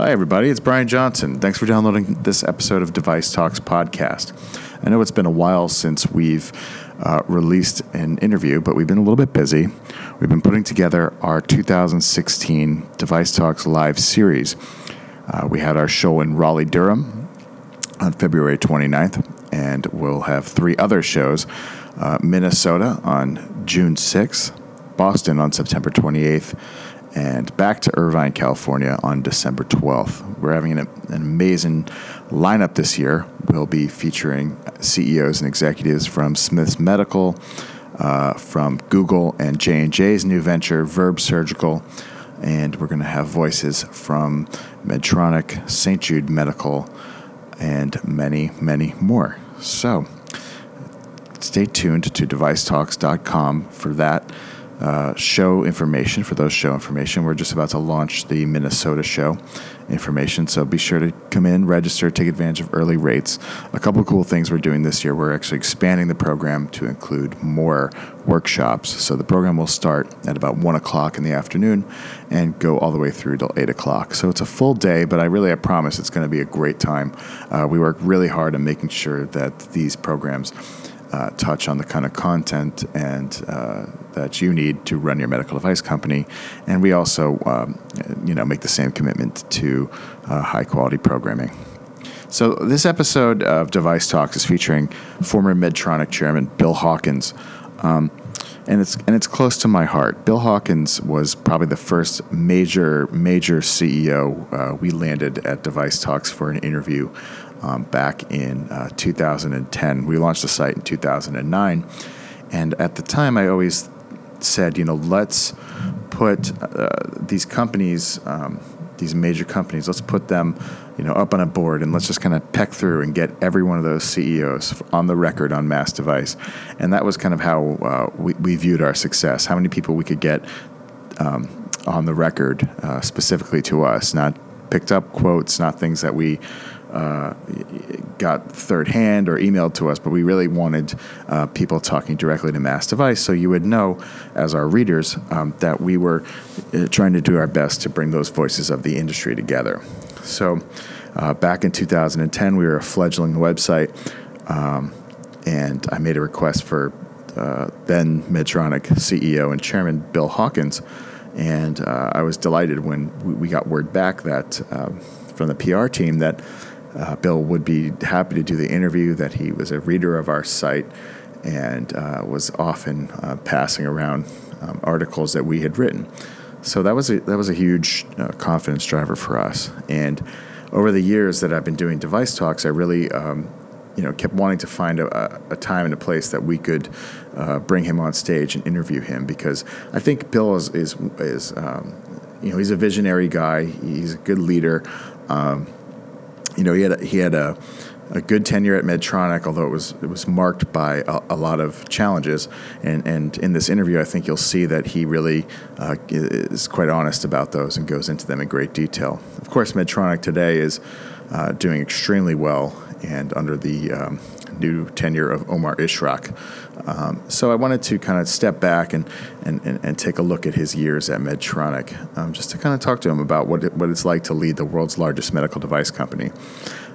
Hi, everybody. It's Brian Johnson. Thanks for downloading this episode of Device Talks podcast. I know it's been a while since we've uh, released an interview, but we've been a little bit busy. We've been putting together our 2016 Device Talks live series. Uh, we had our show in Raleigh, Durham on February 29th, and we'll have three other shows uh, Minnesota on June 6th, Boston on September 28th, and back to Irvine, California on December 12th. We're having an, an, amazing lineup this year. We'll be featuring CEOs and executives from Smiths Medical, uh, from Google and J&J's new venture, Verb Surgical, and we're going to have voices from Medtronic, St. Jude Medical, and many, many more. So stay tuned to devicetalks.com for that uh, show information. For those show information, we're just about to launch the Minnesota show information. So be sure to come in, register, take advantage of early rates. A couple cool things we're doing this year. We're actually expanding the program to include more workshops. So the program will start at about one o'clock in the afternoon and go all the way through till eight o'clock. So it's a full day, but I really I promise it's going to be a great time. Uh, we work really hard on making sure that these programs uh, touch on the kind of content and uh, that you need to run your medical device company, and we also, um, you know, make the same commitment to uh, high quality programming. So this episode of Device Talks is featuring former Medtronic chairman Bill Hawkins. Um, and it's and it's close to my heart. Bill Hawkins was probably the first major major CEO uh, we landed at Device Talks for an interview um, back in uh, 2010. We launched the site in 2009, and at the time, I always said, you know, let's put uh, these companies, um, these major companies, let's put them, you know, up on a board and let's just kind of peck through and get every one of those CEOs on the record on Mass Device. And that was kind of how uh, we, we, viewed our success, how many people we could get um, on the record uh, specifically to us, not picked up quotes, not things that we uh, got third hand or emailed to us, but we really wanted uh, people talking directly to Mass Device so you would know, as our readers, um, that we were uh, trying to do our best to bring those voices of the industry together. So, uh, back in 2010, we were a fledgling website, um, and I made a request for uh, then Medtronic CEO and chairman Bill Hawkins. And uh, I was delighted when we got word back that um, from the PR team that uh, Bill would be happy to do the interview, that he was a reader of our site and uh, was often uh, passing around um, articles that we had written. So that was a, that was a huge uh, confidence driver for us. And over the years that I've been doing device talks, I really um, you know kept wanting to find a, a, time and a place that we could uh, bring him on stage and interview him because I think Bill is is, is um, you know he's a visionary guy. He's a good leader. Um, you know, he had a, he had a, a good tenure at Medtronic, although it was it was marked by a, a, lot of challenges. And and in this interview, I think you'll see that he really uh, is quite honest about those and goes into them in great detail. Of course, Medtronic today is uh, doing extremely well and under the um, new tenure of Omar Ishrak. Um, so I wanted to kind of step back and, and, and, and, take a look at his years at Medtronic, um, just to kind of talk to him about what, it, what it's like to lead the world's largest medical device company.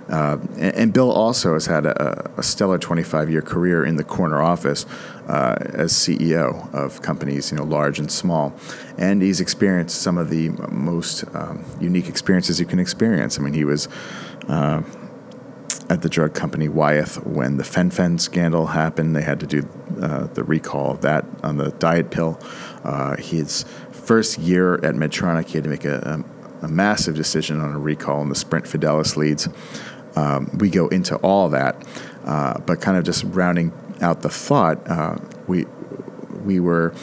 Uh, and, and, Bill also has had a, a stellar 25 year career in the corner office uh, as CEO of companies, you know, large and small. And he's experienced some of the most um, unique experiences you can experience. I mean, he was. Uh, at the drug company Wyeth when the fen-phen scandal happened. They had to do uh, the recall of that on the diet pill. Uh, his first year at Medtronic, he had to make a, a, a massive decision on a recall on the Sprint Fidelis leads. Um, we go into all that, uh, but kind of just rounding out the thought, uh, we we were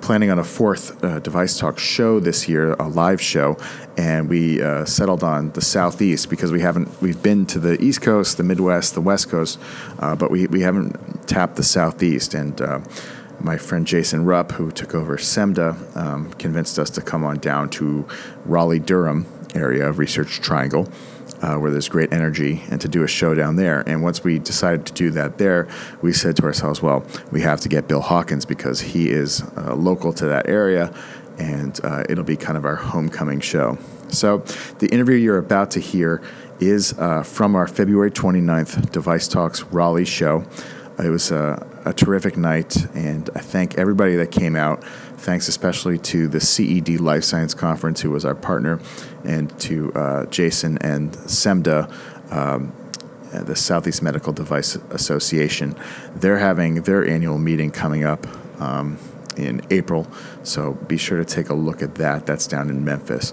planning on a fourth uh, Device Talk show this year, a live show, and we uh, settled on the Southeast because we haven't. We've been to the East Coast, the Midwest, the West Coast, uh, but we, we haven't tapped the Southeast. And uh, my friend Jason Rupp, who took over SEMDA, um, convinced us to come on down to Raleigh Durham area, of Research Triangle uh, where there's great energy, and to do a show down there. And once we decided to do that there, we said to ourselves, well, we have to get Bill Hawkins because he is uh, local to that area, and uh, it'll be kind of our homecoming show. So, the interview you're about to hear is uh, from our February 29th Device Talks Raleigh show. It was a, a, terrific night, and I thank everybody that came out. Thanks especially to the CED Life Science Conference, who was our partner, and to uh, Jason and SEMDA. Um, the Southeast Medical Device Association. They're having their annual meeting coming up um, in April, so be sure to take a look at that. That's down in Memphis.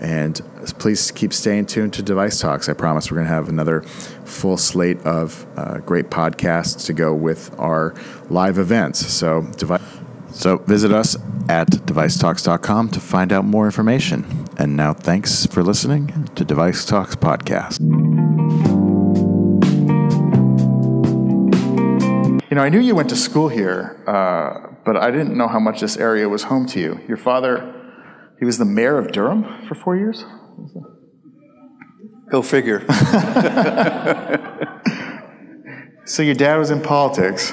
And please keep staying tuned to Device Talks. I promise we're going to have another full slate of uh, great podcasts to go with our live events. So, device. So visit us at devicetalks.com to find out more information. And now, thanks for listening to Device Talks Podcast. You know, I knew you went to school here, uh, but I didn't know how much this area was home to you. Your father he was the mayor of Durham for four years? Go figure. so your dad was in politics.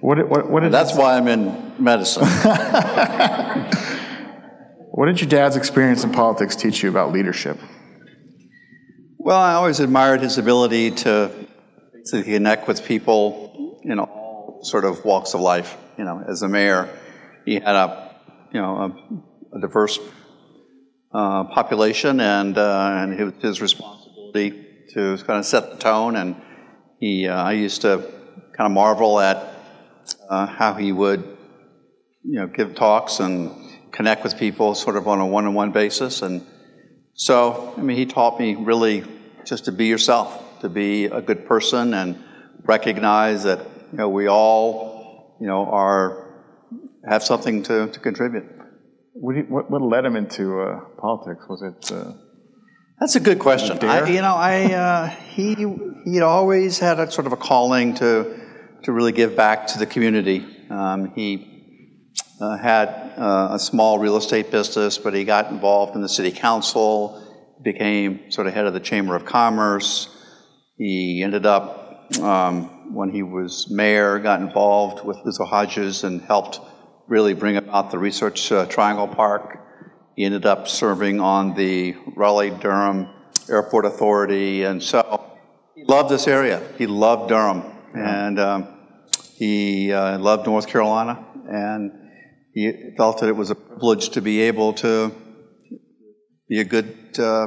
What, what, what did That's why I'm in medicine. what did your dad's experience in politics teach you about leadership? Well, I always admired his ability to, to connect with people in all sort of walks of life. You know, as a mayor, he had a, you know, a a diverse uh, population, and uh, and it was his responsibility to kind of set the tone. And he, uh, I used to kind of marvel at uh, how he would, you know, give talks and connect with people sort of on a one-on-one basis. And so, I mean, he taught me really just to be yourself, to be a good person, and recognize that you know we all, you know, are have something to, to contribute. What, you, what, what, led him into uh, politics? Was it? Uh, That's a good question. I, you know, I uh, he he always had a sort of a calling to to really give back to the community. Um, he uh, had uh, a small real estate business, but he got involved in the city council, became sort of head of the chamber of commerce. He ended up um, when he was mayor, got involved with Luther Hodges and helped really bring about the Research uh, Triangle Park. He ended up serving on the Raleigh Durham Airport Authority, and so he loved this area. He loved Durham, yeah. and um, he uh, loved North Carolina, and he felt that it was a privilege to be able to be a good uh,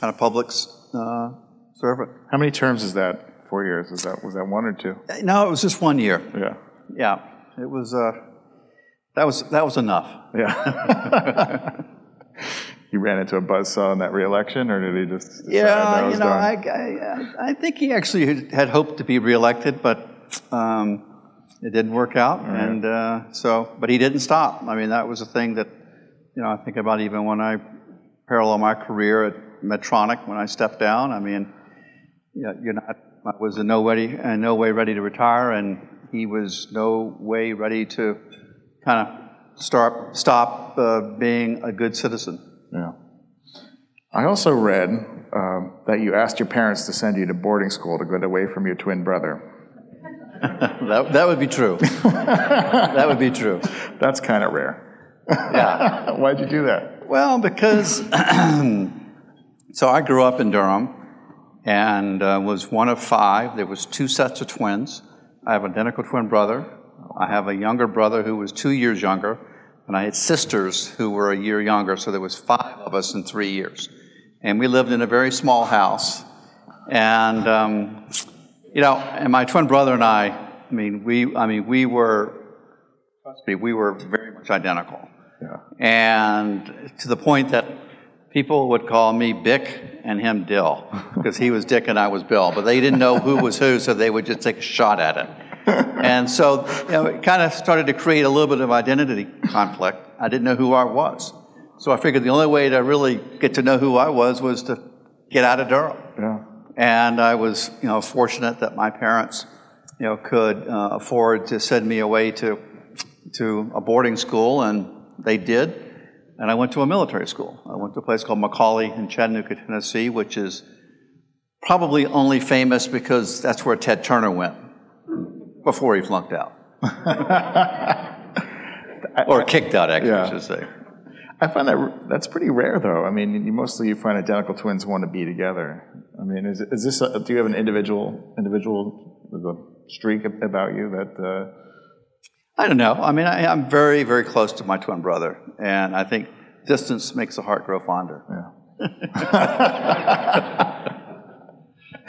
kind of public uh, servant. How many terms is that? Four years? Is that was that one or two? No, it was just one year. Yeah. Yeah. It was. Uh, that was, that was enough. Yeah. he ran into a buzzsaw in that reelection, or did he just? Yeah, you know, I, I, I, think he actually had hoped to be reelected, but um, it didn't work out, right. and uh, so, but he didn't stop. I mean, that was a thing that, you know, I think about even when I parallel my career at Medtronic when I stepped down. I mean, you know, you're not. I was in no way, in no way ready to retire, and he was no way ready to kind of start, stop uh, being a good citizen. Yeah. I also read um, that you asked your parents to send you to boarding school to get away from your twin brother. that, that would be true. that would be true. That's kind of rare. Yeah. Why'd you do that? Well, because so I grew up in Durham and uh, was one of five. There was two sets of twins. I have an identical twin brother I have a younger brother who was two years younger, and I had sisters who were a year younger, so there was five of us in three years. And we lived in a very small house. And, um, you know, and my twin brother and I, I mean, we, I mean, we were, trust me, we were very much identical. Yeah. And to the point that people would call me Bick and him Dill, because he was Dick and I was Bill. But they didn't know who was who, so they would just take a shot at it and so you know, it kind of started to create a little bit of identity conflict. I didn't know who I was. So I figured the only way to really get to know who I was was to get out of Durham. Yeah. And I was, you know, fortunate that my parents, you know, could uh, afford to send me away to to a boarding school, and they did. And I went to a military school. I went to a place called McCallie in Chattanooga, Tennessee, which is probably only famous because that's where Ted Turner went before he flunked out. or kicked out, actually, yeah. I should say. I find that that's pretty rare, though. I mean, you, mostly you find identical twins want to be together. I mean, is, is this? A, do you have an individual individual streak about you that? Uh... I don't know. I mean, I, am very very close to my twin brother, and I think distance makes the heart grow fonder. Yeah.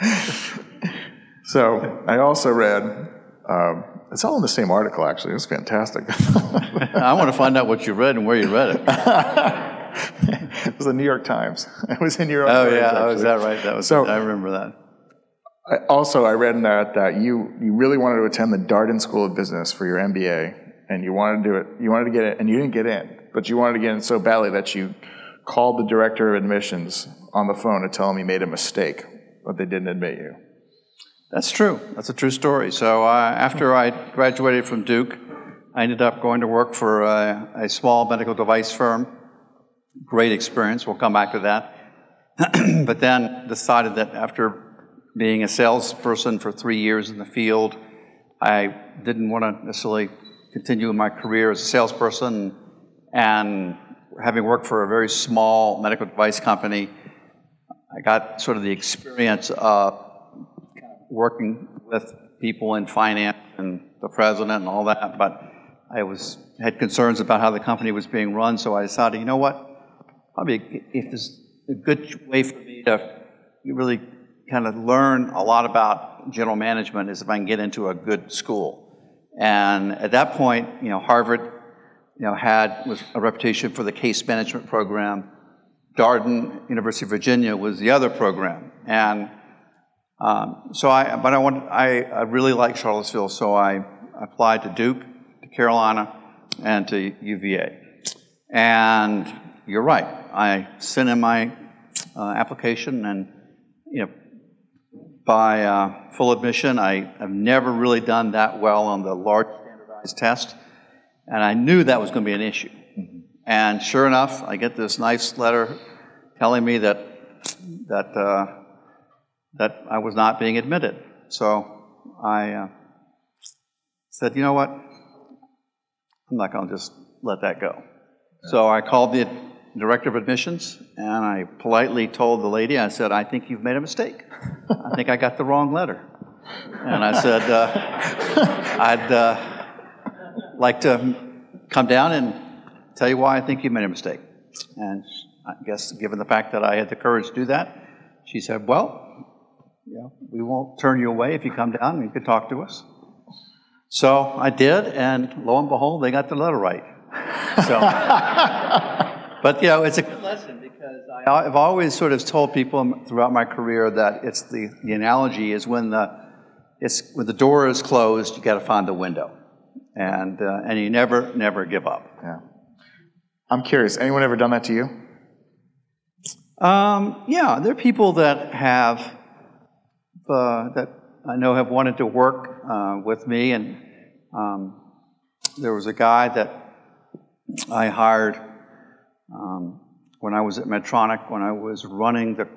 so I also read. Um, it's all in the same article, actually. It's fantastic. I want to find out what you read and where you read it. it was the New York Times. It was in your. Oh yeah, oh, is that right? That was. So I remember that. I, also, I read in that that you you really wanted to attend the Darden School of Business for your MBA, and you wanted to do it. You wanted to get it, and you didn't get in, but you wanted to get in so badly that you called the director of admissions on the phone to tell him you made a mistake, but they didn't admit you. That's true. That's a true story. So uh, after I graduated from Duke, I ended up going to work for a, a small medical device firm. Great experience. We'll come back to that. but then decided that after being a salesperson for three years in the field, I didn't want to necessarily continue my career as a salesperson. And having worked for a very small medical device company, I got sort of the experience of working with people in finance and the president and all that, but I was had concerns about how the company was being run, so I decided, you know what, probably if there's a good way for me to really kind of learn a lot about general management is if I can get into a good school. And at that point, you know, Harvard, you know, had was a reputation for the case management program. Darden, University of Virginia, was the other program, and um, so I, but I want, I, I really like Charlottesville, so I applied to Duke, to Carolina, and to UVA. And you're right, I sent in my uh, application, and you know, by uh, full admission, I have never really done that well on the large standardized test, and I knew that was going to be an issue. Mm-hmm. And sure enough, I get this nice letter telling me that that. Uh, that I was not being admitted. So I uh, said, you know what? I'm not going to just let that go. So I called the director of admissions and I politely told the lady, I said, I think you've made a mistake. I think I got the wrong letter. And I said, uh, I'd uh, like to come down and tell you why I think you made a mistake. And I guess, given the fact that I had the courage to do that, she said, Well, you know, we won't turn you away if you come down and you can talk to us. So I did, and lo and behold, they got the letter right. So, but you know, it's a good lesson because I, have always sort of told people throughout my career that it's the, the analogy is when the it's when the door is closed, you got to find the window, and uh, and you never never give up. Yeah. I'm curious. Anyone ever done that to you? Um, yeah, there are people that have uh, that I know have wanted to work uh, with me, and um, there was a guy that I hired um, when I was at Medtronic, when I was running the,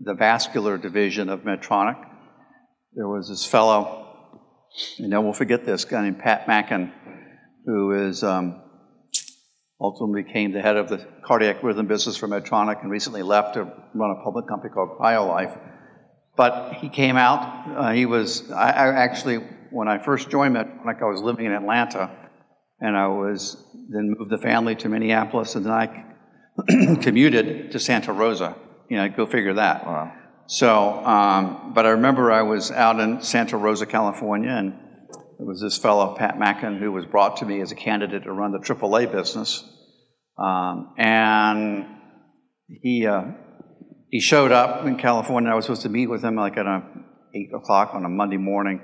the vascular division of Medtronic. There was this fellow, and I will forget this guy named Pat Mackin, who is um, ultimately became the head of the cardiac rhythm business for Medtronic and recently left to run a public company called CryoLife. But he came out. Uh, he was, I, I, actually, when I first joined like I was living in Atlanta, and I was then moved the family to Minneapolis, and then I commuted to Santa Rosa. You know, go figure that. Wow. So, um, but I remember I was out in Santa Rosa, California, and there was this fellow, Pat Mackin, who was brought to me as a candidate to run the AAA business. Um, and he, uh, he showed up in California. I was supposed to meet with him like at a, eight o'clock on a Monday morning,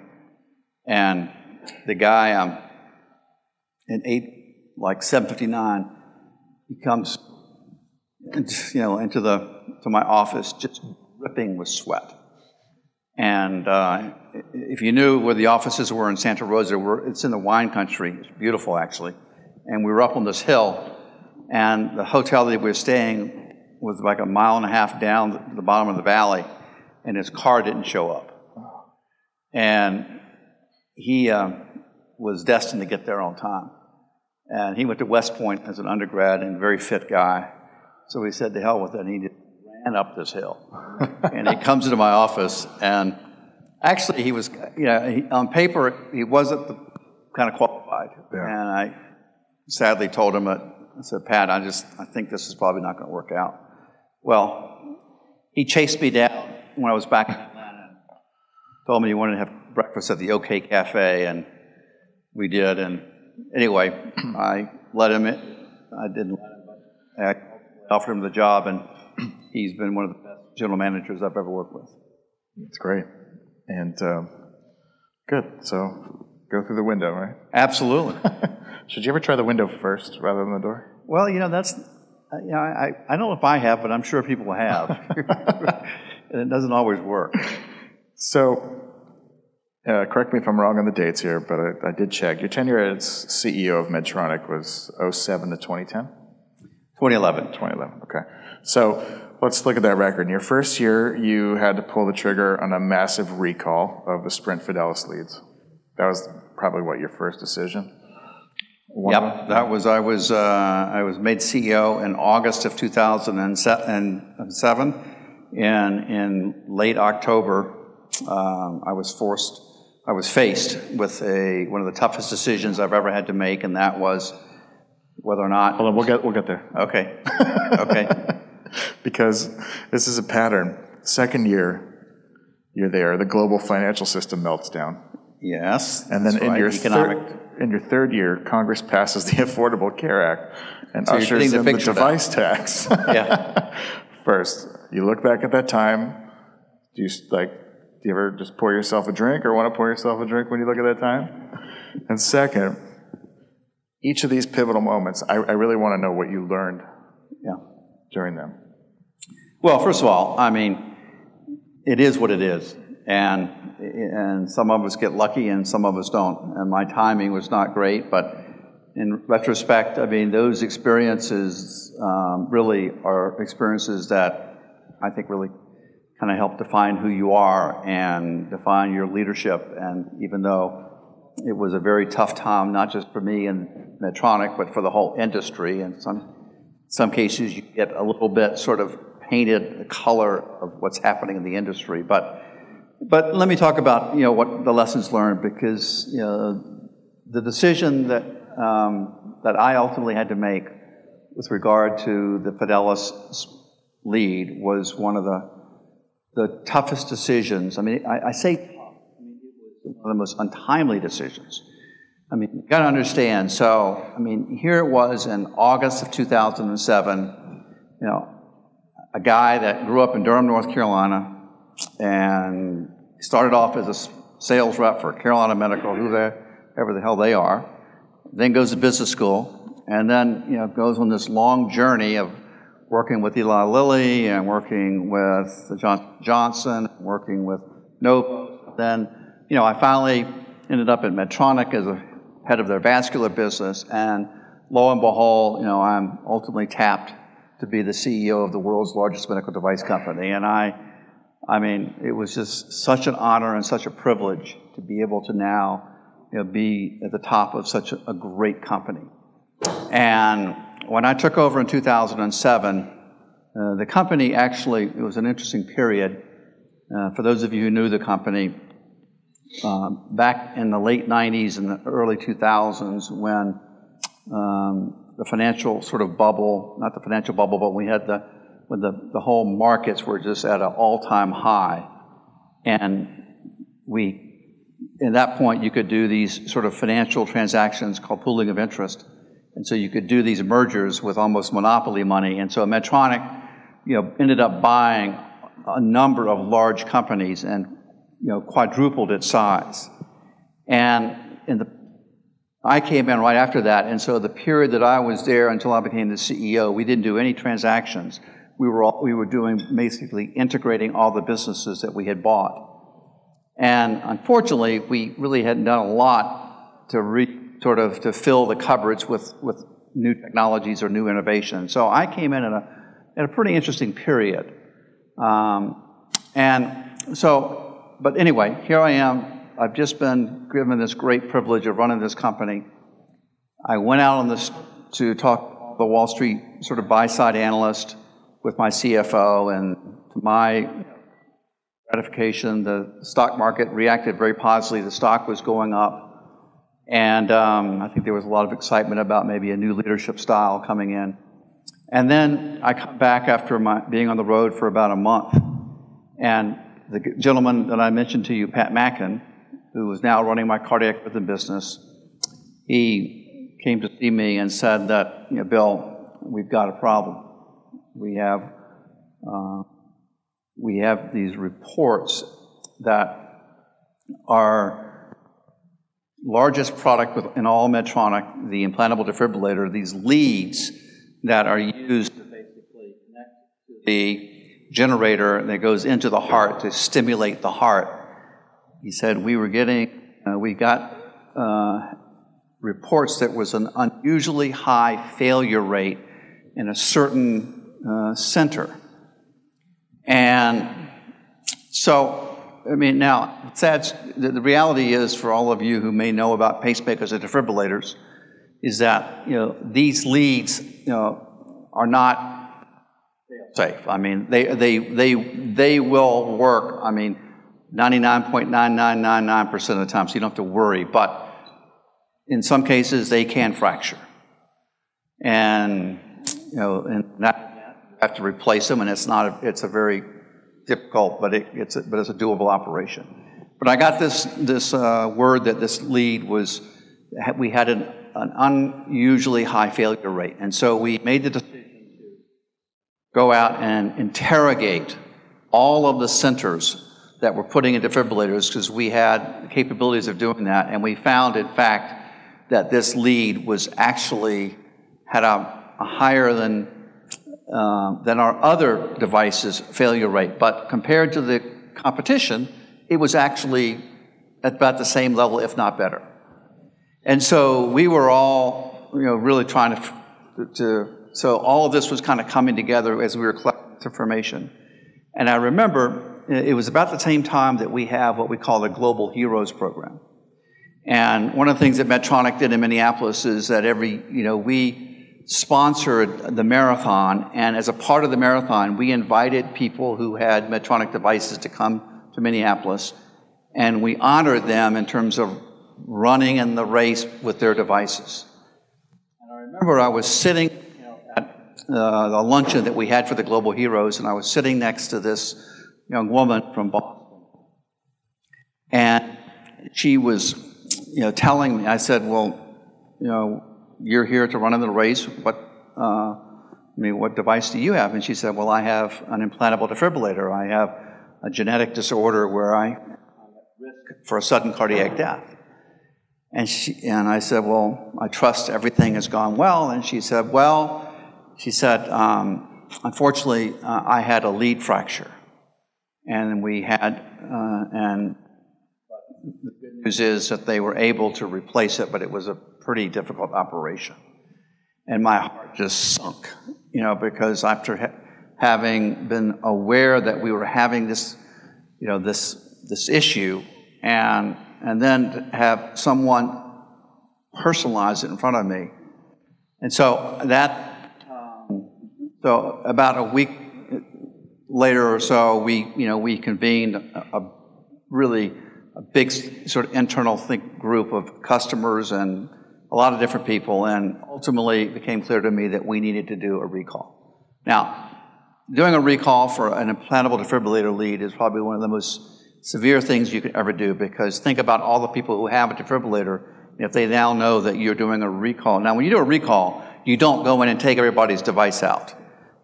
and the guy um, at eight like seven fifty nine, he comes, you know, into the to my office just dripping with sweat. And uh, if you knew where the offices were in Santa Rosa, it's in the wine country. It's beautiful, actually. And we were up on this hill, and the hotel that we were staying was like a mile and a half down the bottom of the valley, and his car didn't show up. And he uh, was destined to get there on time. And he went to West Point as an undergrad and very fit guy. So he said, to hell with it. And he ran up this hill. and he comes into my office, and actually, he was, you know, he, on paper, he wasn't the kind of qualified. Yeah. And I sadly told him that, I said, Pat, I just, I think this is probably not going to work out. Well, he chased me down when I was back in Atlanta told me he wanted to have breakfast at the OK Cafe, and we did. And anyway, I let him in. I didn't let him, I offered him the job, and he's been one of the best general managers I've ever worked with. That's great. And um, good. So go through the window, right? Absolutely. Should you ever try the window first rather than the door? well, you know, that's, uh, you know, I, I don't know if I have, but I'm sure people have. and it doesn't always work. So, uh, correct me if I'm wrong on the dates here, but I, I did check. Your tenure as CEO of Medtronic was 07 to 2010? 2011. 2011, okay. So let's look at that record. In your first year, you had to pull the trigger on a massive recall of the Sprint Fidelis leads. That was probably what, your first decision? One of them? Yep, that was, I was, uh, I was made CEO in August of 2007. And in late October, um, I was forced, I was faced with a, one of the toughest decisions I've ever had to make, and that was whether or not, Hold on, we'll get, we'll get there. okay, okay, because this is a pattern. Second year, you're there, the global financial system melts down. yes. And then in right, your, Economic, third, in your third year, Congress passes the Affordable Care Act and you're ushers the in the now. device tax. yeah. First, you look back at that time. Do you like? Do you ever just pour yourself a drink, or want to pour yourself a drink when you look at that time? And second, each of these pivotal moments, I, I really want to know what you learned Yeah. during them. Well, first of all, I mean, it is what it is, and and some of us get lucky, and some of us don't. And my timing was not great, but in retrospect, I mean, those experiences um, really are experiences that I think really kind of help define who you are and define your leadership. And even though it was a very tough time, not just for me and Medtronic, but for the whole industry, and some some cases you get a little bit sort of painted the color of what's happening in the industry. But but let me talk about you know what the lessons learned because you know the decision that um, that I ultimately had to make with regard to the Fidelis lead was one of the the toughest decisions. I mean, I, I say tough. I mean, it was one of the most untimely decisions. I mean, you got to understand. So, I mean, here it was in August of 2007. You know, a guy that grew up in Durham, North Carolina, and started off as a sales rep for Carolina Medical, whoever the hell they are. Then goes to business school, and then you know goes on this long journey of working with Eli Lilly and working with John Johnson, working with Nope. Then, you know, I finally ended up at Medtronic as a head of their vascular business, and lo and behold, you know, I'm ultimately tapped to be the CEO of the world's largest medical device company. And I, I mean, it was just such an honor and such a privilege to be able to now, you know, be at the top of such a, great company. And when I took over in 2007, uh, the company actually, it was an interesting period. Uh, for those of you who knew the company, um, back in the late 90s and the early 2000s, when um, the financial sort of bubble, not the financial bubble, but we had the, when the, the whole markets were just at an all time high. And we, at that point, you could do these sort of financial transactions called pooling of interest. And so you could do these mergers with almost monopoly money. And so Medtronic, you know, ended up buying a number of large companies and, you know, quadrupled its size. And in the, I came in right after that. And so the period that I was there until I became the CEO, we didn't do any transactions. We were, all, we were doing basically integrating all the businesses that we had bought. And unfortunately, we really hadn't done a lot to re, sort of to fill the cupboards with, with new technologies or new innovation. So I came in at a, at a pretty interesting period. Um, and so, but anyway, here I am. I've just been given this great privilege of running this company. I went out on this to talk to the Wall Street sort of buy side analyst with my CFO, and to my gratification, the stock market reacted very positively. The stock was going up, and um, I think there was a lot of excitement about maybe a new leadership style coming in. And then I come back after my, being on the road for about a month, and the gentleman that I mentioned to you, Pat Mackin, who is now running my cardiac rhythm business, he came to see me and said that, you know, Bill, we've got a problem. We have, uh, we have these reports that our largest product in all Medtronic, the implantable defibrillator, these leads that are used to basically connect to the generator that goes into the heart to stimulate the heart. He said we were getting, uh, we got uh, reports that was an unusually high failure rate in a certain uh, center. And so, I mean, now, that's, the, reality is for all of you who may know about pacemakers and defibrillators, is that, you know, these leads, you know, are not safe. I mean, they, they, they, they will work. I mean, 99.9999% of the time, so you don't have to worry. But in some cases, they can fracture. And, you know, and that, have to replace them, and it's not, a, it's a very difficult, but, it, it's, a, but it's a doable operation. But I got this, this uh, word that this lead was, we had an, an unusually high failure rate. And so we made the decision to go out and interrogate all of the centers that we're putting in defibrillators because we had capabilities of doing that. And we found, in fact, that this lead was actually had a, a higher than, uh, than our other devices failure rate. But compared to the competition, it was actually at about the same level, if not better. And so we were all, you know, really trying to, to so all of this was kind of coming together as we were collecting information. And I remember it was about the same time that we have what we call the Global Heroes program. And one of the things that Medtronic did in Minneapolis is that every, you know, we sponsored the marathon, and as a part of the marathon, we invited people who had Medtronic devices to come to Minneapolis, and we honored them in terms of running in the race with their devices. And I remember I was sitting at uh, the luncheon that we had for the Global Heroes, and I was sitting next to this young woman from Boston. And she was, you know, telling me, I said, well, you know, you're here to run in the race. What, uh, I mean, what device do you have? And she said, well, I have an implantable defibrillator. I have a genetic disorder where I am at risk for a sudden cardiac death. And, she, and I said, well, I trust everything has gone well. And she said, well, she said, um, unfortunately, uh, I had a lead fracture and we had, uh, and the good news is that they were able to replace it, but it was a pretty difficult operation. And my heart just sunk, you know, because after ha- having been aware that we were having this, you know, this this issue, and and then have someone personalize it in front of me, and so that, um, so about a week later or so, we, you know, we convened a, a really a big sort of internal think group of customers and a lot of different people, and ultimately it became clear to me that we needed to do a recall. Now, doing a recall for an implantable defibrillator lead is probably one of the most severe things you could ever do because think about all the people who have a defibrillator if they now know that you're doing a recall. Now, when you do a recall, you don't go in and take everybody's device out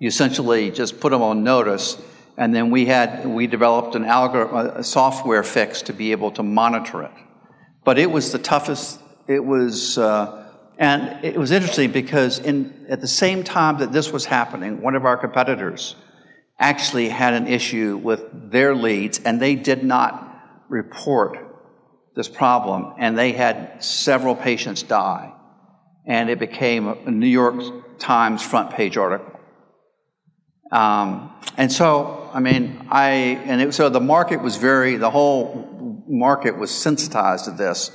you essentially just put them on notice, and then we had we developed an algorithm, a software fix to be able to monitor it. But it was the toughest. It was, uh, and it was interesting because in at the same time that this was happening, one of our competitors actually had an issue with their leads, and they did not report this problem, and they had several patients die, and it became a New York Times front page article. Um, and so, I mean, I, and it, so the market was very, the whole market was sensitized to this.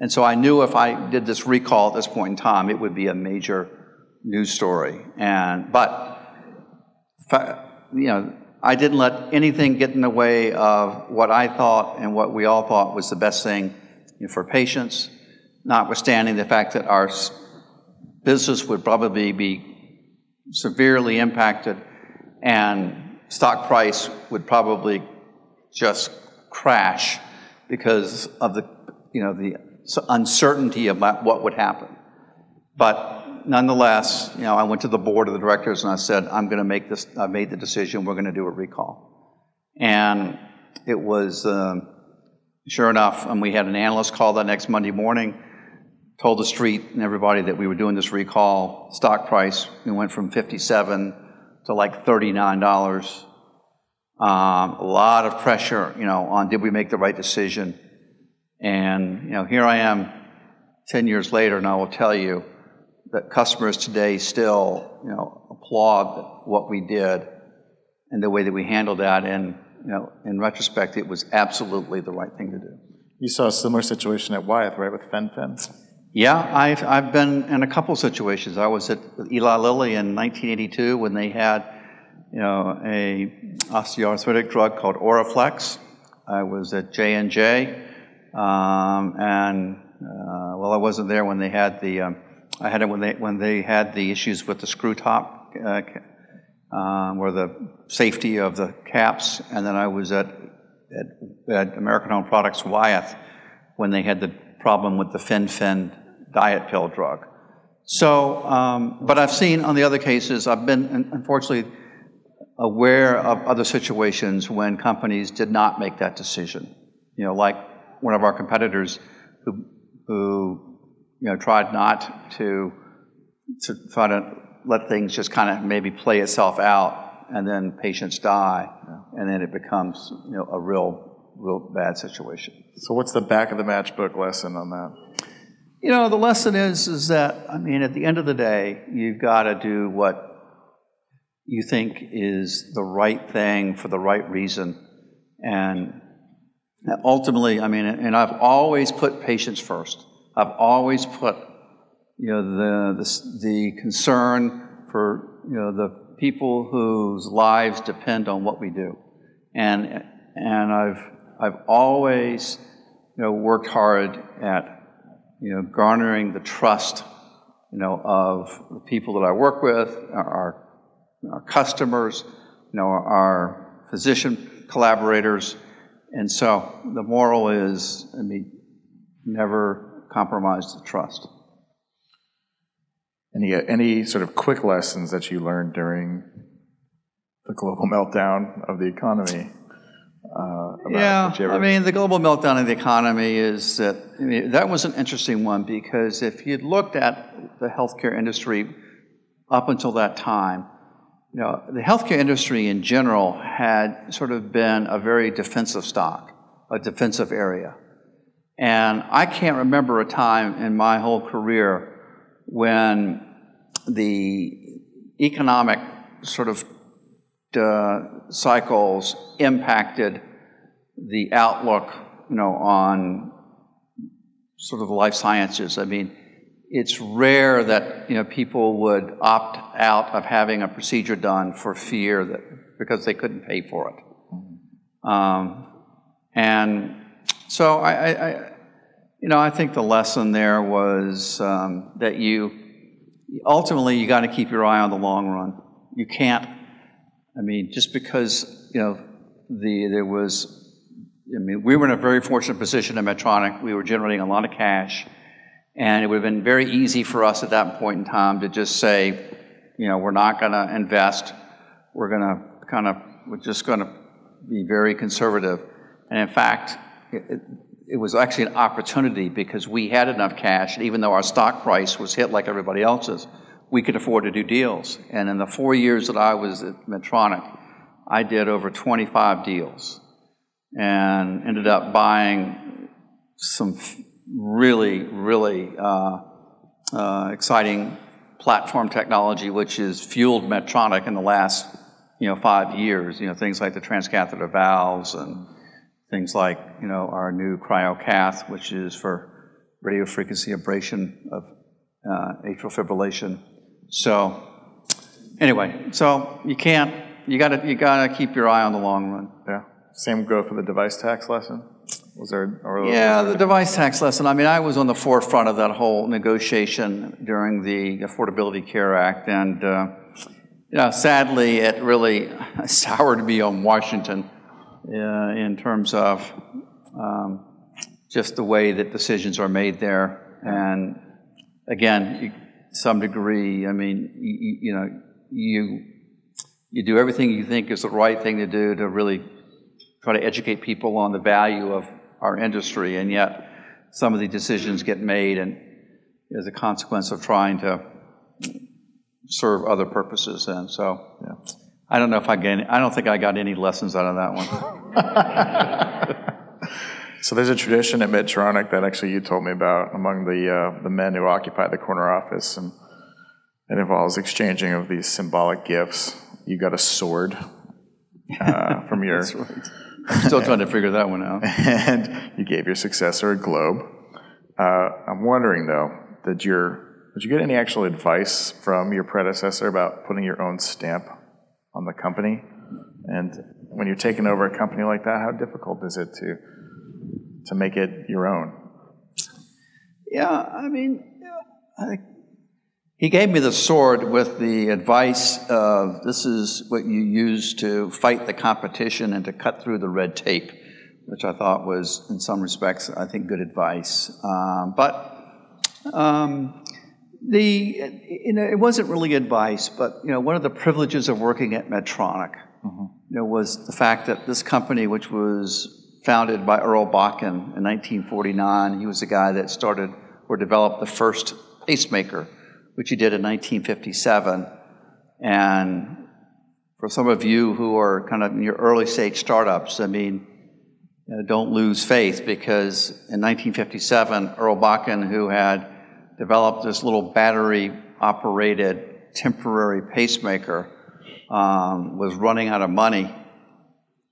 And so I knew if I did this recall at this point in time, it would be a major news story. And, but, you know, I didn't let anything get in the way of what I thought and what we all thought was the best thing for patients, notwithstanding the fact that our business would probably be severely impacted and stock price would probably just crash because of the, you know, the uncertainty about what would happen. But nonetheless, you know, I went to the board of the directors and I said, I'm going to make this, I made the decision, we're going to do a recall. And it was, um, sure enough, and we had an analyst call that next Monday morning, told the street and everybody that we were doing this recall. Stock price, we went from 57 to like $39. Um, a lot of pressure, you know, on did we make the right decision? And, you know, here I am 10 years later, and I will tell you that customers today still, you know, applaud what we did and the way that we handled that. And, you know, in retrospect, it was absolutely the right thing to do. You saw a similar situation at Wyeth, right, with fen-phen? Yeah, I've, I've been in a couple situations. I was at Eli Lilly in 1982 when they had, you know, a osteoarthritic drug called Oraflex. I was at J&J um, and uh, well, I wasn't there when they had the. Um, I had it when they when they had the issues with the screw top, uh, um, or the safety of the caps, and then I was at at, at American Home Products Wyeth when they had the problem with the fen-phen diet pill drug. So, um, but I've seen on the other cases, I've been unfortunately aware of other situations when companies did not make that decision. You know, like one of our competitors who, who you know, tried not to, to try to let things just kind of maybe play itself out, and then patients die, and then it becomes you know, a real, real bad situation. So, what's the back of the matchbook lesson on that? You know, the lesson is is that I mean, at the end of the day, you've got to do what you think is the right thing for the right reason, and ultimately, I mean, and I've always put patients first. I've always put, you know, the, the, the concern for, you know, the people whose lives depend on what we do. And, and I've, I've always, you know, worked hard at, you know, garnering the trust, you know, of the people that I work with, our, our customers, you know, our physician collaborators, and so the moral is, I mean, never compromise the trust. Any, any sort of quick lessons that you learned during the global meltdown of the economy? Uh, yeah, ever... I mean, the global meltdown of the economy is that, I mean, that was an interesting one because if you'd looked at the healthcare industry up until that time, you know, the healthcare industry in general had sort of been a very defensive stock, a defensive area. And I can't remember a time in my whole career when the economic sort of uh, cycles impacted the outlook, you know, on sort of life sciences. I mean, it's rare that you know people would opt out of having a procedure done for fear that because they couldn't pay for it. Um, and so I, I, you know, I think the lesson there was um, that you ultimately you got to keep your eye on the long run. You can't. I mean, just because you know the there was. I mean, we were in a very fortunate position at Medtronic. We were generating a lot of cash and it would have been very easy for us at that point in time to just say, you know, we're not going to invest. We're going to kind of, we're just going to be very conservative. And in fact, it, it, was actually an opportunity because we had enough cash, even though our stock price was hit like everybody else's, we could afford to do deals. And in the four years that I was at Medtronic, I did over 25 deals and ended up buying some really, really uh, uh, exciting platform technology, which has fueled Medtronic in the last, you know, five years. You know, things like the transcatheter valves and things like, you know, our new CryoCath, which is for radio frequency ablation of uh, atrial fibrillation. So, anyway, so you can't, you gotta, you gotta keep your eye on the long run. Yeah. Same go for the device tax lesson? Was there? Or Yeah, the device tax lesson. I mean, I was on the forefront of that whole negotiation during the Affordability Care Act, and uh, you know, sadly, it really soured me on Washington uh, in terms of um, just the way that decisions are made there. And again, you, some degree, I mean, you, you know, you you do everything you think is the right thing to do to really try to educate people on the value of our industry, and yet some of the decisions get made and as a consequence of trying to serve other purposes. And so, I don't know if I get. I don't think I got any lessons out of that one. So there's a tradition at Medtronic that actually you told me about among the uh, the men who occupy the corner office, and it involves exchanging of these symbolic gifts. You got a sword uh, from your, I'm still trying to figure that one out. and you gave your successor a globe. Uh, I'm wondering though, did your did you get any actual advice from your predecessor about putting your own stamp on the company? And when you're taking over a company like that, how difficult is it to to make it your own? Yeah, I mean, I think he gave me the sword with the advice of this is what you use to fight the competition and to cut through the red tape, which I thought was, in some respects, I think, good advice. Um, but um, the you know it wasn't really advice, but you know one of the privileges of working at Medtronic, you know, was the fact that this company, which was founded by Earl Bakken in 1949, he was the guy that started or developed the first pacemaker, which he did in 1957, and for some of you who are kind of in your early stage startups, I mean, you know, don't lose faith because in 1957, Earl Bakken, who had developed this little battery operated temporary pacemaker, um, was running out of money.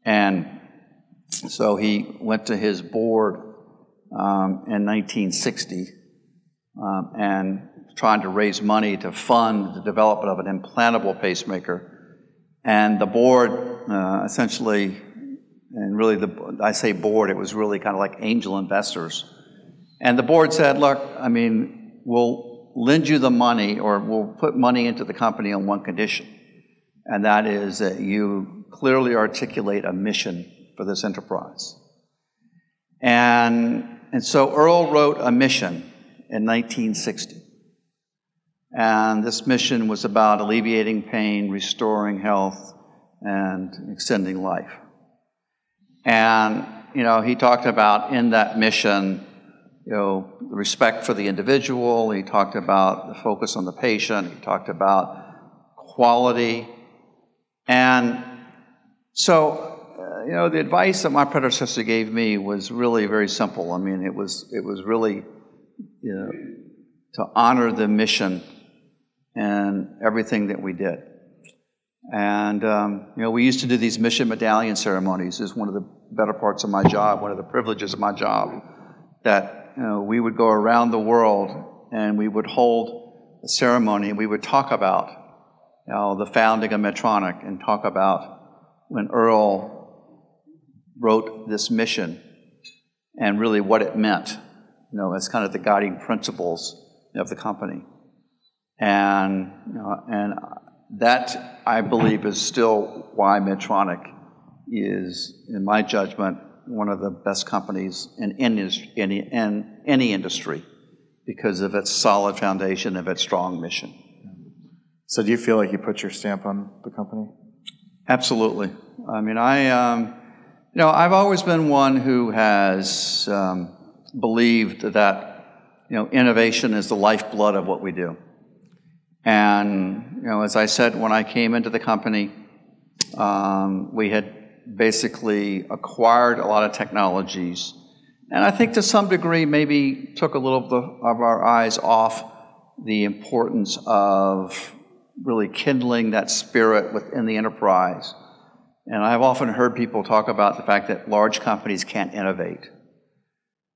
And so he went to his board um, in 1960 um, and trying to raise money to fund the development of an implantable pacemaker. And the board uh, essentially, and really, the, I say board, it was really kind of like angel investors. And the board said, look, I mean, we'll lend you the money or we'll put money into the company on one condition, and that is that you clearly articulate a mission for this enterprise. And, and so Earl wrote a mission in 1960. And this mission was about alleviating pain, restoring health, and extending life. And, you know, he talked about in that mission, you know, the respect for the individual. He talked about the focus on the patient. He talked about quality. And so, uh, you know, the advice that my predecessor gave me was really very simple. I mean, it was, it was really, you know, to honor the mission and everything that we did. And, um, you know, we used to do these mission medallion ceremonies is one of the better parts of my job, one of the privileges of my job, that, you know, we would go around the world and we would hold a ceremony and we would talk about, you know, the founding of Medtronic and talk about when Earl wrote this mission and really what it meant, you know, as kind of the guiding principles of the company. And, you know, and that, I believe, is still why Medtronic is, in my judgment, one of the best companies in any, any, in any industry because of its solid foundation, of its strong mission. So do you feel like you put your stamp on the company? Absolutely. I mean, I, um, you know, I've always been one who has um, believed that, you know, innovation is the lifeblood of what we do. And, you know, as I said, when I came into the company, um, we had basically acquired a lot of technologies. And I think to some degree, maybe took a little of, the, of our eyes off the importance of really kindling that spirit within the enterprise. And I've often heard people talk about the fact that large companies can't innovate.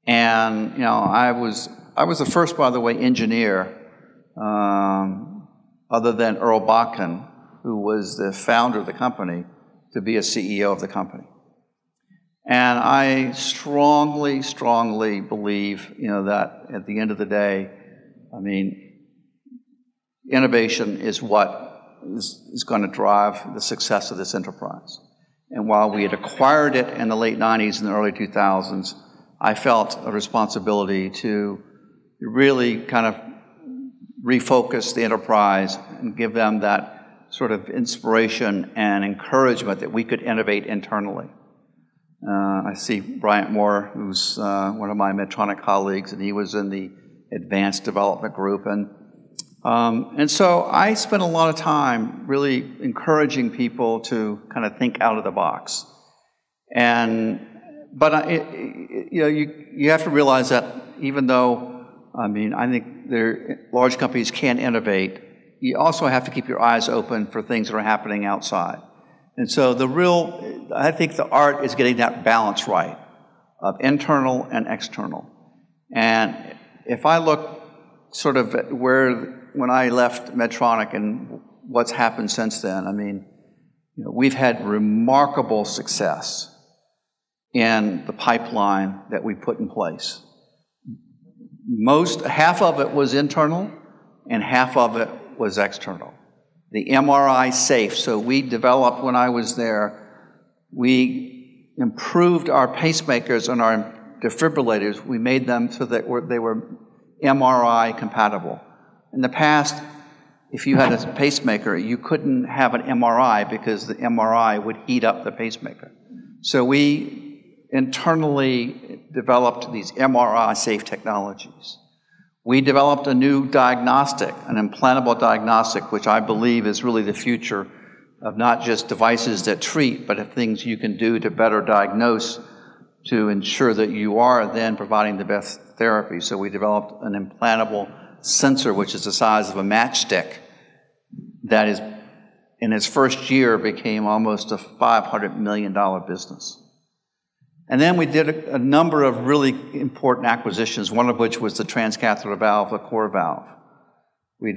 And, you know, I was I was the first, by the way, engineer, um, other than Earl Bakken, who was the founder of the company, to be a CEO of the company. And I strongly, strongly believe, you know, that at the end of the day, I mean, innovation is what is, is going to drive the success of this enterprise. And while we had acquired it in the late 90s and the early 2000s, I felt a responsibility to really kind of refocus the enterprise and give them that sort of inspiration and encouragement that we could innovate internally. Uh, I see Bryant Moore, who's uh, one of my Medtronic colleagues, and he was in the advanced development group. And, um, and so I spent a lot of time really encouraging people to kind of think out of the box. And, but I, it, you know, you, you have to realize that even though, I mean, I think there, large companies can innovate, you also have to keep your eyes open for things that are happening outside. And so the real, I think the art is getting that balance right of internal and external. And if I look sort of at where, when I left Medtronic and what's happened since then, I mean, you know, we've had remarkable success in the pipeline that we put in place. Most, half of it was internal and half of it was external the MRI safe. So we developed when I was there, we improved our pacemakers and our defibrillators. We made them so that they were MRI compatible. In the past, if you had a pacemaker, you couldn't have an MRI because the MRI would heat up the pacemaker. So we internally developed these MRI safe technologies. We developed a new diagnostic, an implantable diagnostic, which I believe is really the future of not just devices that treat, but of things you can do to better diagnose to ensure that you are then providing the best therapy. So we developed an implantable sensor, which is the size of a matchstick, that is, in its first year, became almost a $500 million business. And then we did a, a, number of really important acquisitions, one of which was the transcatheter valve, the CoreValve. We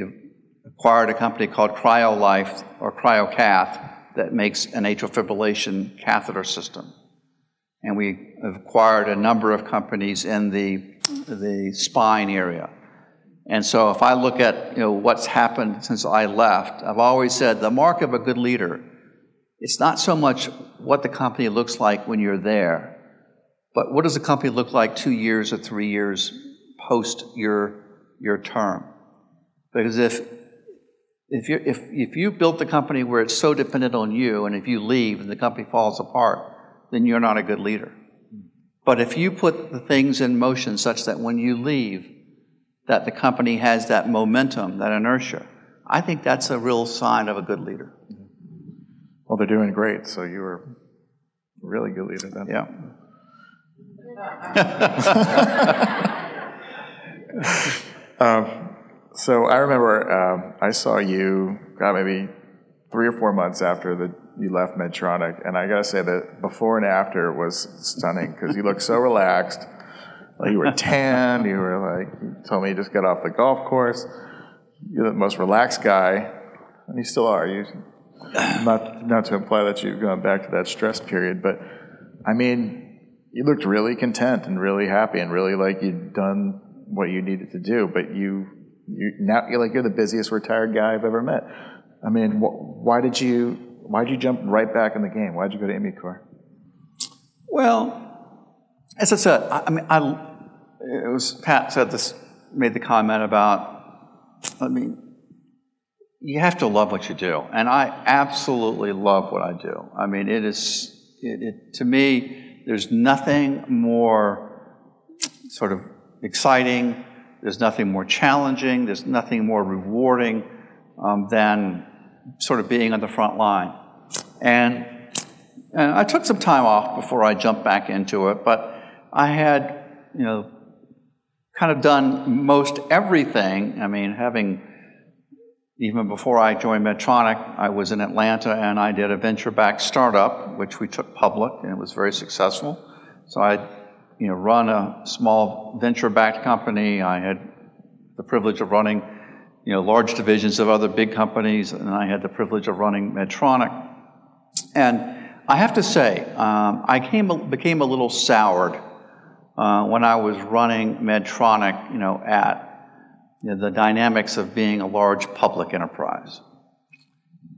acquired a company called CryoLife or CryoCath that makes an atrial fibrillation catheter system. And we acquired a number of companies in the, the spine area. And so if I look at you know, what's happened since I left, I've always said the mark of a good leader, it's not so much what the company looks like when you're there, but what does a company look like two years or three years post your, your term? Because if, if, you if, if you built the company where it's so dependent on you, and if you leave and the company falls apart, then you're not a good leader. But if you put the things in motion such that when you leave, that the company has that momentum, that inertia, I think that's a real sign of a good leader. Well, they're doing great, so you were really good leader then. Yeah. um, so I remember um, I saw you, God, maybe three or four months after the, you left Medtronic, and I gotta say that before and after was stunning because you looked so relaxed. Like you were tan, you were like, you told me you just got off the golf course. You're the most relaxed guy, and you still are. You, not, not to imply that you've gone back to that stress period, but I mean, you looked really content and really happy and really like you'd done what you needed to do, but you, you now you're like you're the busiest retired guy I've ever met. I mean, wh- why did you why did you jump right back in the game? Why did you go to Immucor? Well, as I said, I, I mean, I it was Pat said this made the comment about. I mean, you have to love what you do, and I absolutely love what I do. I mean, it is it, it to me there's nothing more sort of exciting, there's nothing more challenging, there's nothing more rewarding um, than sort of being on the front line. And, and I took some time off before I jumped back into it, but I had, you know, kind of done most everything. I mean, having even before I joined Medtronic, I was in Atlanta and I did a venture backed startup, which we took public, and it was very successful. So I you know, run a small venture-backed company. I had the privilege of running, you know, large divisions of other big companies, and I had the privilege of running Medtronic. And I have to say, um, I came, became a little soured uh, when I was running Medtronic, you know, at you know, the dynamics of being a large public enterprise.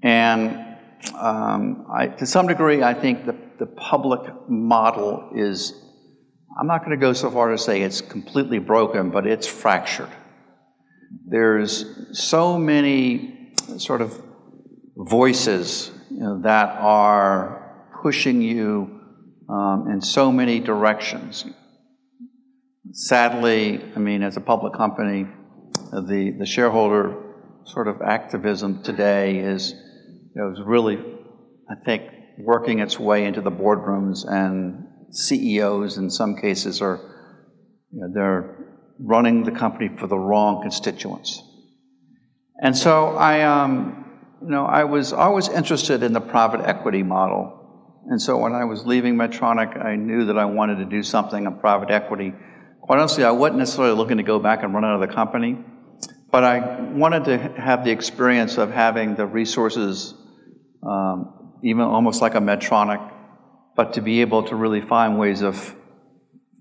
And um, I, to some degree, I think the, the public model is, I'm not going to go so far to say it's completely broken, but it's fractured. There's so many sort of voices you know, that are pushing you um, in so many directions. Sadly, I mean, as a public company, the, the shareholder sort of activism today is, you know, is really, I think, working its way into the boardrooms, and CEOs in some cases are, you know, they're running the company for the wrong constituents. And so I, um, you know, I was always interested in the private equity model. And so when I was leaving Medtronic, I knew that I wanted to do something in private equity. Quite honestly, I wasn't necessarily looking to go back and run out of the company, but I wanted to have the experience of having the resources, um, even almost like a Medtronic, but to be able to really find ways of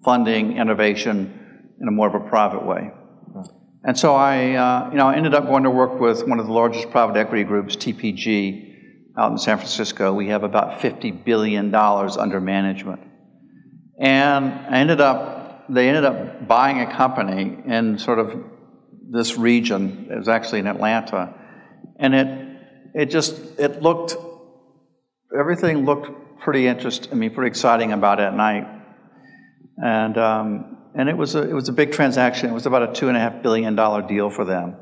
funding innovation in a more of a private way. And so I, uh, you know, I ended up going to work with one of the largest private equity groups, TPG, out in San Francisco. We have about $50 billion under management. And I ended up, they ended up buying a company in sort of this region. It was actually in Atlanta. And it, it just, it looked, everything looked pretty interesting, I mean, pretty exciting about it. And I, and um, and it was a, it was a big transaction. It was about a two and a half billion dollar deal for them.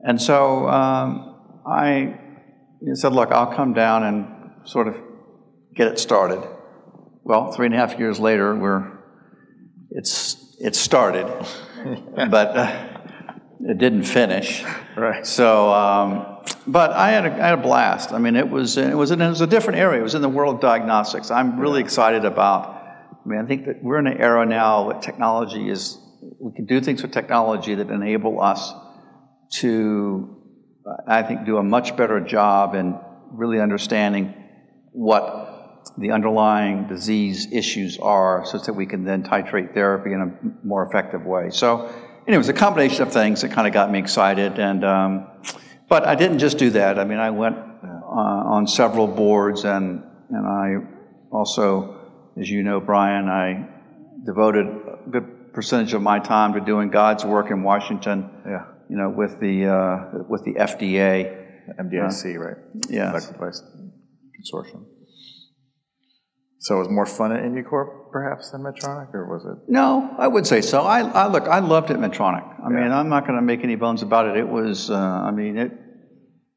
And so um, I said, "Look, I'll come down and sort of get it started." Well, three and a half years later, we're it's it started, but uh, it didn't finish. Right. So, um, but I had, a, I had a blast. I mean, it was it was in, it was a different area. It was in the world of diagnostics. I'm really excited about I mean, I think that we're in an era now where technology is, we can do things with technology that enable us to, I think, do a much better job in really understanding what the underlying disease issues are so that we can then titrate therapy in a more effective way. So, anyway, it was a combination of things that kind of got me excited. And, um, but I didn't just do that. I mean, I went uh, on several boards and, and I also as you know, Brian, I devoted a good percentage of my time to doing God's work in Washington. Yeah. You know, with the uh, with the FDA. MDIC, right? Yeah. Consortium. So it was more fun at Immucor, perhaps, than Medtronic, or was it? No, I would say so. I, I look, I loved it Medtronic. I yeah. mean, I'm not going to make any bones about it. It was, uh, I mean, it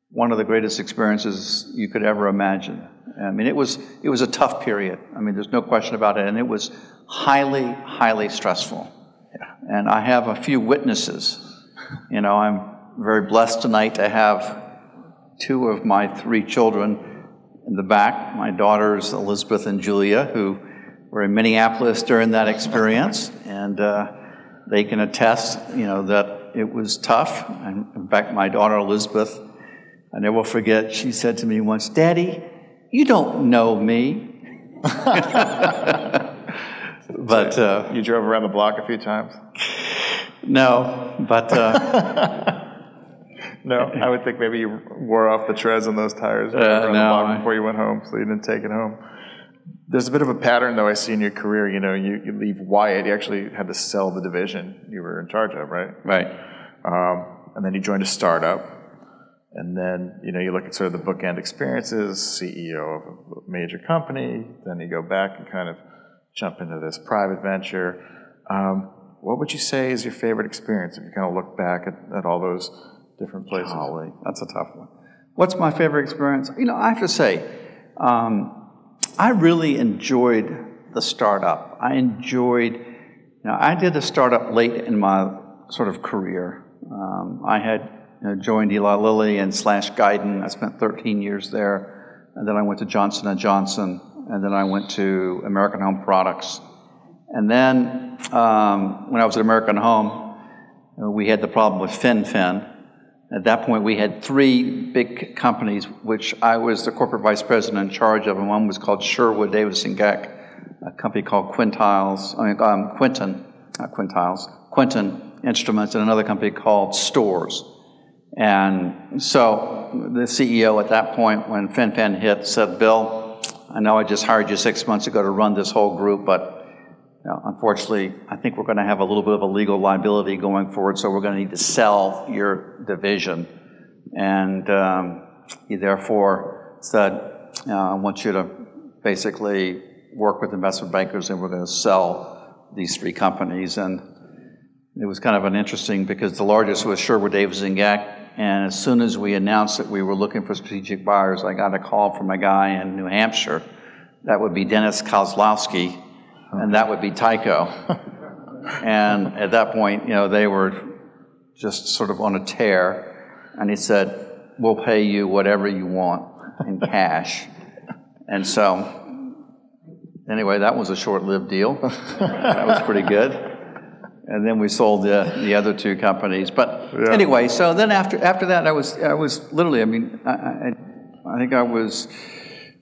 one of the greatest experiences you could ever imagine. I mean, it was, it was a tough period. I mean, there's no question about it. And it was highly, highly stressful. Yeah. And I have a few witnesses. You know, I'm very blessed tonight to have two of my three children in the back my daughters, Elizabeth and Julia, who were in Minneapolis during that experience. And uh, they can attest, you know, that it was tough. And in fact, my daughter, Elizabeth, I never forget, she said to me once, Daddy, you don't know me. but uh, you drove around the block a few times. No, but uh, no, I would think maybe you wore off the treads on those tires uh, no, the block before you went home, so you didn't take it home. There's a bit of a pattern, though, I see in your career. You know, you, you leave Wyatt, you actually had to sell the division you were in charge of, right? Right. Um, and then you joined a startup and then, you know, you look at sort of the bookend experiences, CEO of a major company, then you go back and kind of jump into this private venture. Um, what would you say is your favorite experience if you kind of look back at, at all those different places? Golly, that's a tough one. What's my favorite experience? You know, I have to say, um, I really enjoyed the startup. I enjoyed, you know, I did a startup late in my sort of career. Um, I had you know, joined Eli Lilly and slash Guidant. I spent 13 years there, and then I went to Johnson and Johnson, and then I went to American Home Products, And then um, when I was at American Home, we had the problem with fen-phen. At that point, we had three big companies, which I was the corporate vice president in charge of, and one was called Sherwood Davis and Geck, a company called Quintiles, I mean, um, Quinton, not Quintiles, Quinton Instruments, and another company called Storz. And so the CEO at that point, when fen-phen hit, said, Bill, I know I just hired you six months ago to run this whole group, but know, unfortunately, I think we're going to have a little bit of a legal liability going forward, so we're going to need to sell your division. And um, he therefore said, uh, I want you to basically work with investment bankers and we're going to sell these three companies. And it was kind of an interesting because the largest was Sherwood Davis and Geck. And as soon as we announced that we were looking for strategic buyers, I got a call from a guy in New Hampshire. That would be Dennis Kozlowski, and that would be Tyco. and at that point, you know, they were just sort of on a tear. And he said, We'll pay you whatever you want in cash. and so, anyway, that was a short lived deal. that was pretty good. And then we sold the, the other two companies. But anyway, so then after, after that, I was, I was literally, I mean, I, I, I think I was.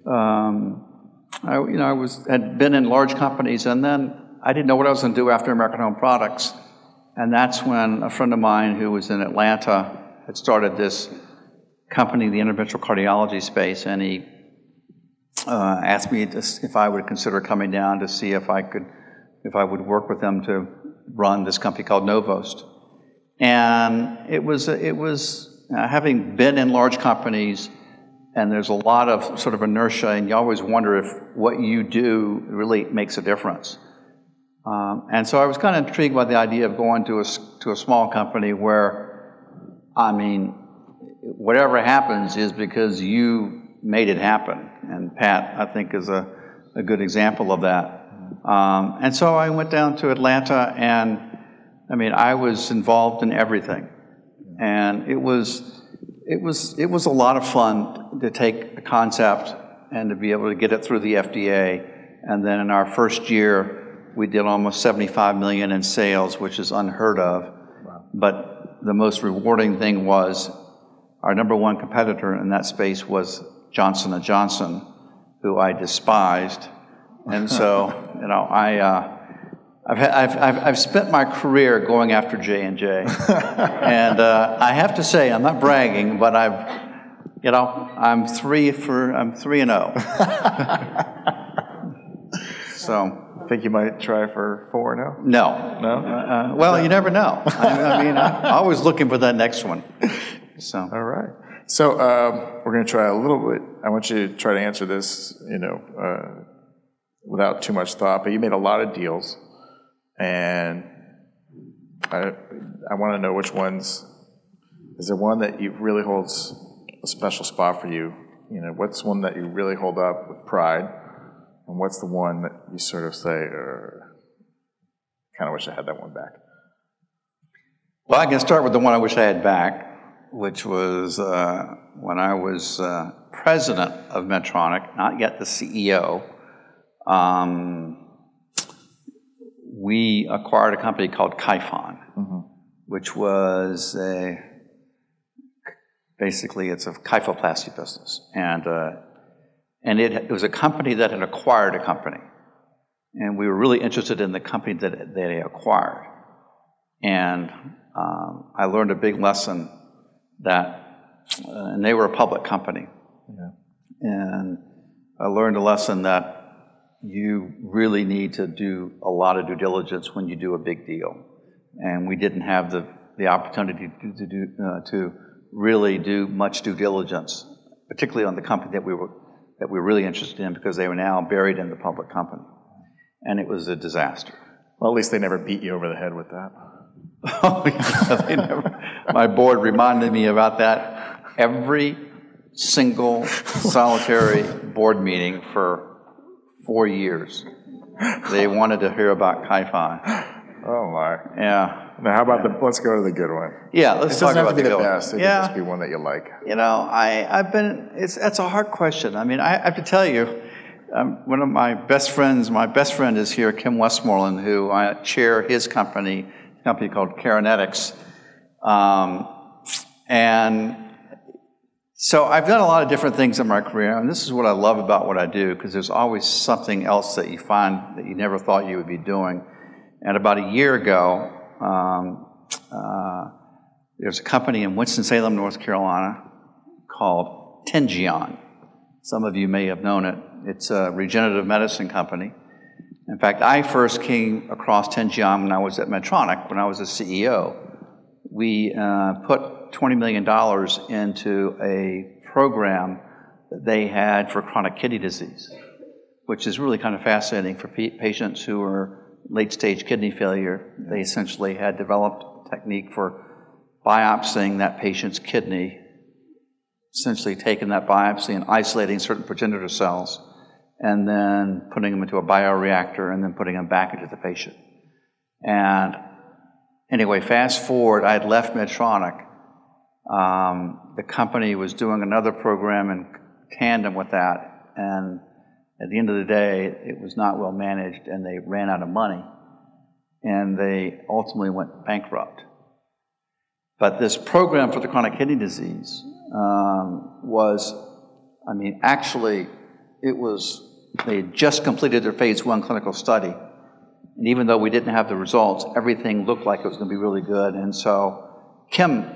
Um, I, you know, I was, had been in large companies, and then I didn't know what I was going to do after American Home Products. And that's when a friend of mine who was in Atlanta had started this company in the interventional cardiology space, and he uh, asked me to, if I would consider coming down to see if I could, if I would work with them to run this company called Novoste. And it was, it was uh, having been in large companies and there's a lot of sort of inertia, and you always wonder if what you do really makes a difference. Um, and so I was kind of intrigued by the idea of going to a, to a small company where, I mean, whatever happens is because you made it happen. And Pat, I think, is a, a good example of that. Um, and so I went down to Atlanta, and I mean, I was involved in everything. And it was it was it was a lot of fun to take a concept and to be able to get it through the FDA. And then in our first year, we did almost 75 million in sales, which is unheard of. Wow. But the most rewarding thing was our number one competitor in that space was Johnson and Johnson, who I despised. And so, you know, I. Uh, I've, I've, I've, I've, spent my career going after J and J, and uh, I have to say I'm not bragging, but I've, you know, I'm three for I'm three and zero. Oh. so. I think you might try for four now. No, no. Uh, uh, well, no. you never know. I, I mean, I'm always looking for that next one. So. All right. So um, we're going to try a little bit. I want you to try to answer this, you know, uh, without too much thought. But you made a lot of deals. And I, I want to know which ones, is there one that you really holds a special spot for you? You know, what's one that you really hold up with pride? And what's the one that you sort of say, er, kind of wish I had that one back? Well, I can start with the one I wish I had back, which was uh, when I was uh, president of Medtronic, not yet the CEO. Um, we acquired a company called Kyphon, mm-hmm. which was a basically it's a kyphoplasty business, and uh, and it, it, was a company that had acquired a company, and we were really interested in the company that they acquired, and um, I learned a big lesson that, uh, and they were a public company, yeah. and I learned a lesson that you really need to do a lot of due diligence when you do a big deal. And we didn't have the, the opportunity to, to do, uh, to really do much due diligence, particularly on the company that we were, that we were really interested in because they were now buried in the public company. And it was a disaster. Well, at least they never beat you over the head with that. oh, yeah, never, my board reminded me about that every single solitary board meeting for four years. They wanted to hear about Kyphon. Oh my. Yeah. Now, how about the? Let's go to the good one. Yeah, let's it talk doesn't about have to be the, the best. It yeah. can just be one that you like. You know, I I've been. It's that's a hard question. I mean, I, I have to tell you, Um, one of my best friends, my best friend is here, Kim Westmoreland, who I chair his company, a company called Carinetics. Um, and so I've done a lot of different things in my career, and this is what I love about what I do, because there's always something else that you find that you never thought you would be doing. And about a year ago, um, uh, there's a company in Winston-Salem, North Carolina, called Tengion. Some of you may have known it. It's a regenerative medicine company. In fact, I first came across Tengion when I was at Medtronic, when I was a CEO. We uh, put $20 million into a program that they had for chronic kidney disease, which is really kind of fascinating for pa- patients who are late stage kidney failure. They essentially had developed a technique for biopsying that patient's kidney, essentially taking that biopsy and isolating certain progenitor cells, and then putting them into a bioreactor and then putting them back into the patient. And anyway, fast forward, I had left Medtronic. Um, the company was doing another program in tandem with that, and at the end of the day, it was not well managed, and they ran out of money, and they ultimately went bankrupt. But this program for the chronic kidney disease um, was, I mean, actually, it was, they had just completed their phase one clinical study. And even though we didn't have the results, everything looked like it was going to be really good. And so Kim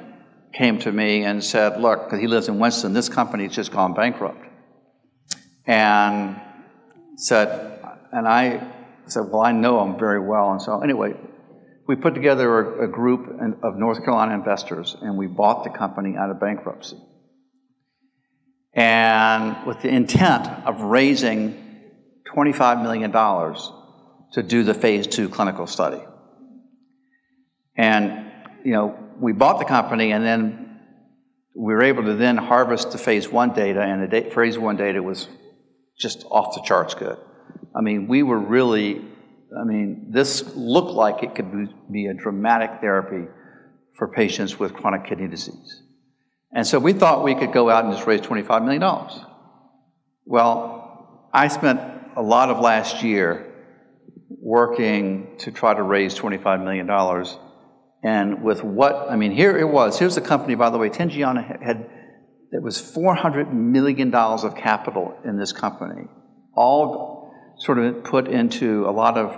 came to me and said, Look, because he lives in Winston, this company's just gone bankrupt. And said, and I said, Well, I know him very well. And so, anyway, we put together a, a group of North Carolina investors and we bought the company out of bankruptcy. And with the intent of raising $25 million to do the phase two clinical study. And, you know, we bought the company and then we were able to then harvest the phase one data, and the da- phase one data was just off the charts good. I mean, we were really I mean, this looked like it could be a dramatic therapy for patients with chronic kidney disease. And so we thought we could go out and just raise $25 million. Well, I spent a lot of last year working to try to raise $25 million. And with what, I mean, here it was. Here's a company, by the way, Tengion had, there was $400 million of capital in this company, all sort of put into a lot of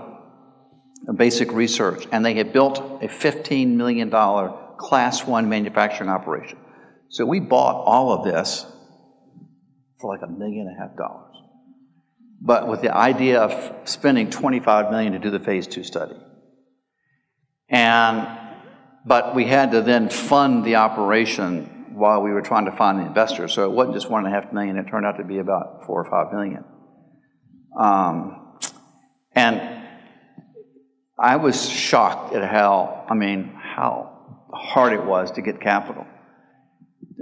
basic research, and they had built a $15 million class one manufacturing operation. So we bought all of this for like a million and a half dollars. But with the idea of spending 25 million to do the phase two study. And but we had to then fund the operation while we were trying to find the investors. So it wasn't just one and a half million, it turned out to be about four or five million. Um, and I was shocked at how, I mean, how hard it was to get capital.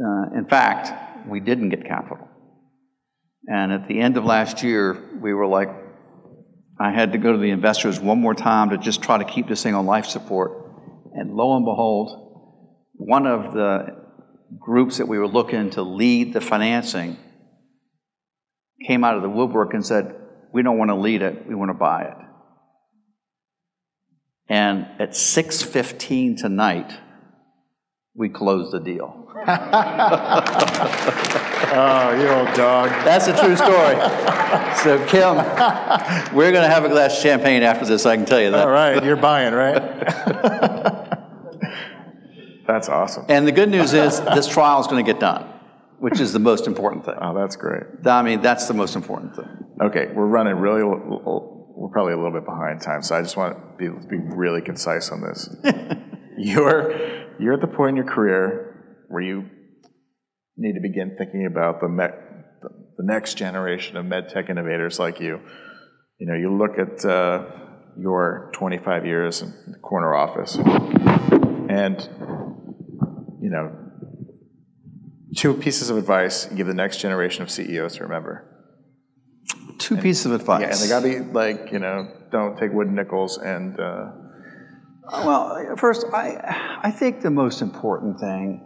Uh, in fact, we didn't get capital. And at the end of last year, we were like, I had to go to the investors one more time to just try to keep this thing on life support. And lo and behold, one of the groups that we were looking to lead the financing came out of the woodwork and said, we don't want to lead it, we want to buy it. And at 6:15 tonight, we closed the deal. Oh, you old dog. That's a true story. so Kim, we're going to have a glass of champagne after this, I can tell you that. All right, you're buying, right? That's awesome. And the good news is this trial is going to get done, which is the most important thing. Oh, that's great. I mean, that's the most important thing. Okay, we're running really, we're probably a little bit behind time, so I just want to be, be really concise on this. you're, you're at the point in your career where you need to begin thinking about the, me, the, next generation of med tech innovators like you. You know, you look at uh, your 25 years in the corner office, and, you know, two pieces of advice you give the next generation of CEOs to remember. Two pieces of advice. Yeah, and they got to be like, you know, don't take wooden nickels and. Uh, well, first, I, I think the most important thing,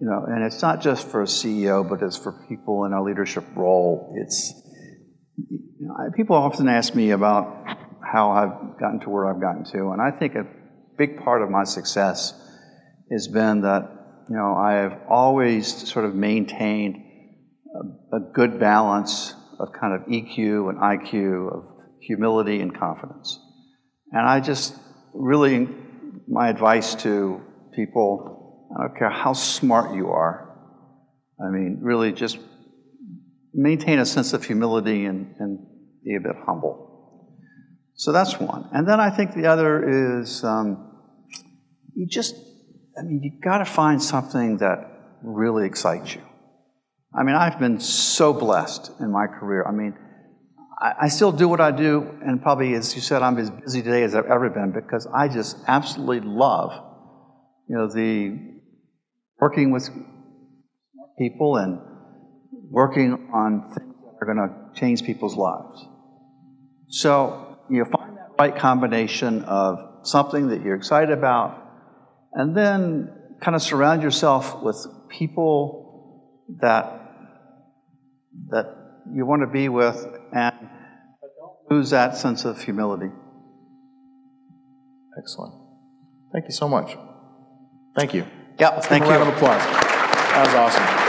you know, and it's not just for a CEO, but it's for people in a leadership role. It's You know, People often ask me about how I've gotten to where I've gotten to, and I think a big part of my success has been that, you know, I have always sort of maintained a, a good balance of kind of EQ and IQ, of humility and confidence. And I just really, my advice to people, I don't care how smart you are, I mean, really just maintain a sense of humility and, and be a bit humble. So that's one. And then I think the other is um, you just, I mean, you got to find something that really excites you. I mean, I've been so blessed in my career. I mean, I, I still do what I do, and probably, as you said, I'm as busy today as I've ever been because I just absolutely love, you know, the working with people and working on things that are going to change people's lives. So you find that right combination of something that you're excited about, and then kind of surround yourself with people that that you want to be with, and don't lose that sense of humility. Excellent. Thank you so much. Thank you. Yeah, thank a round you. of applause. That was awesome.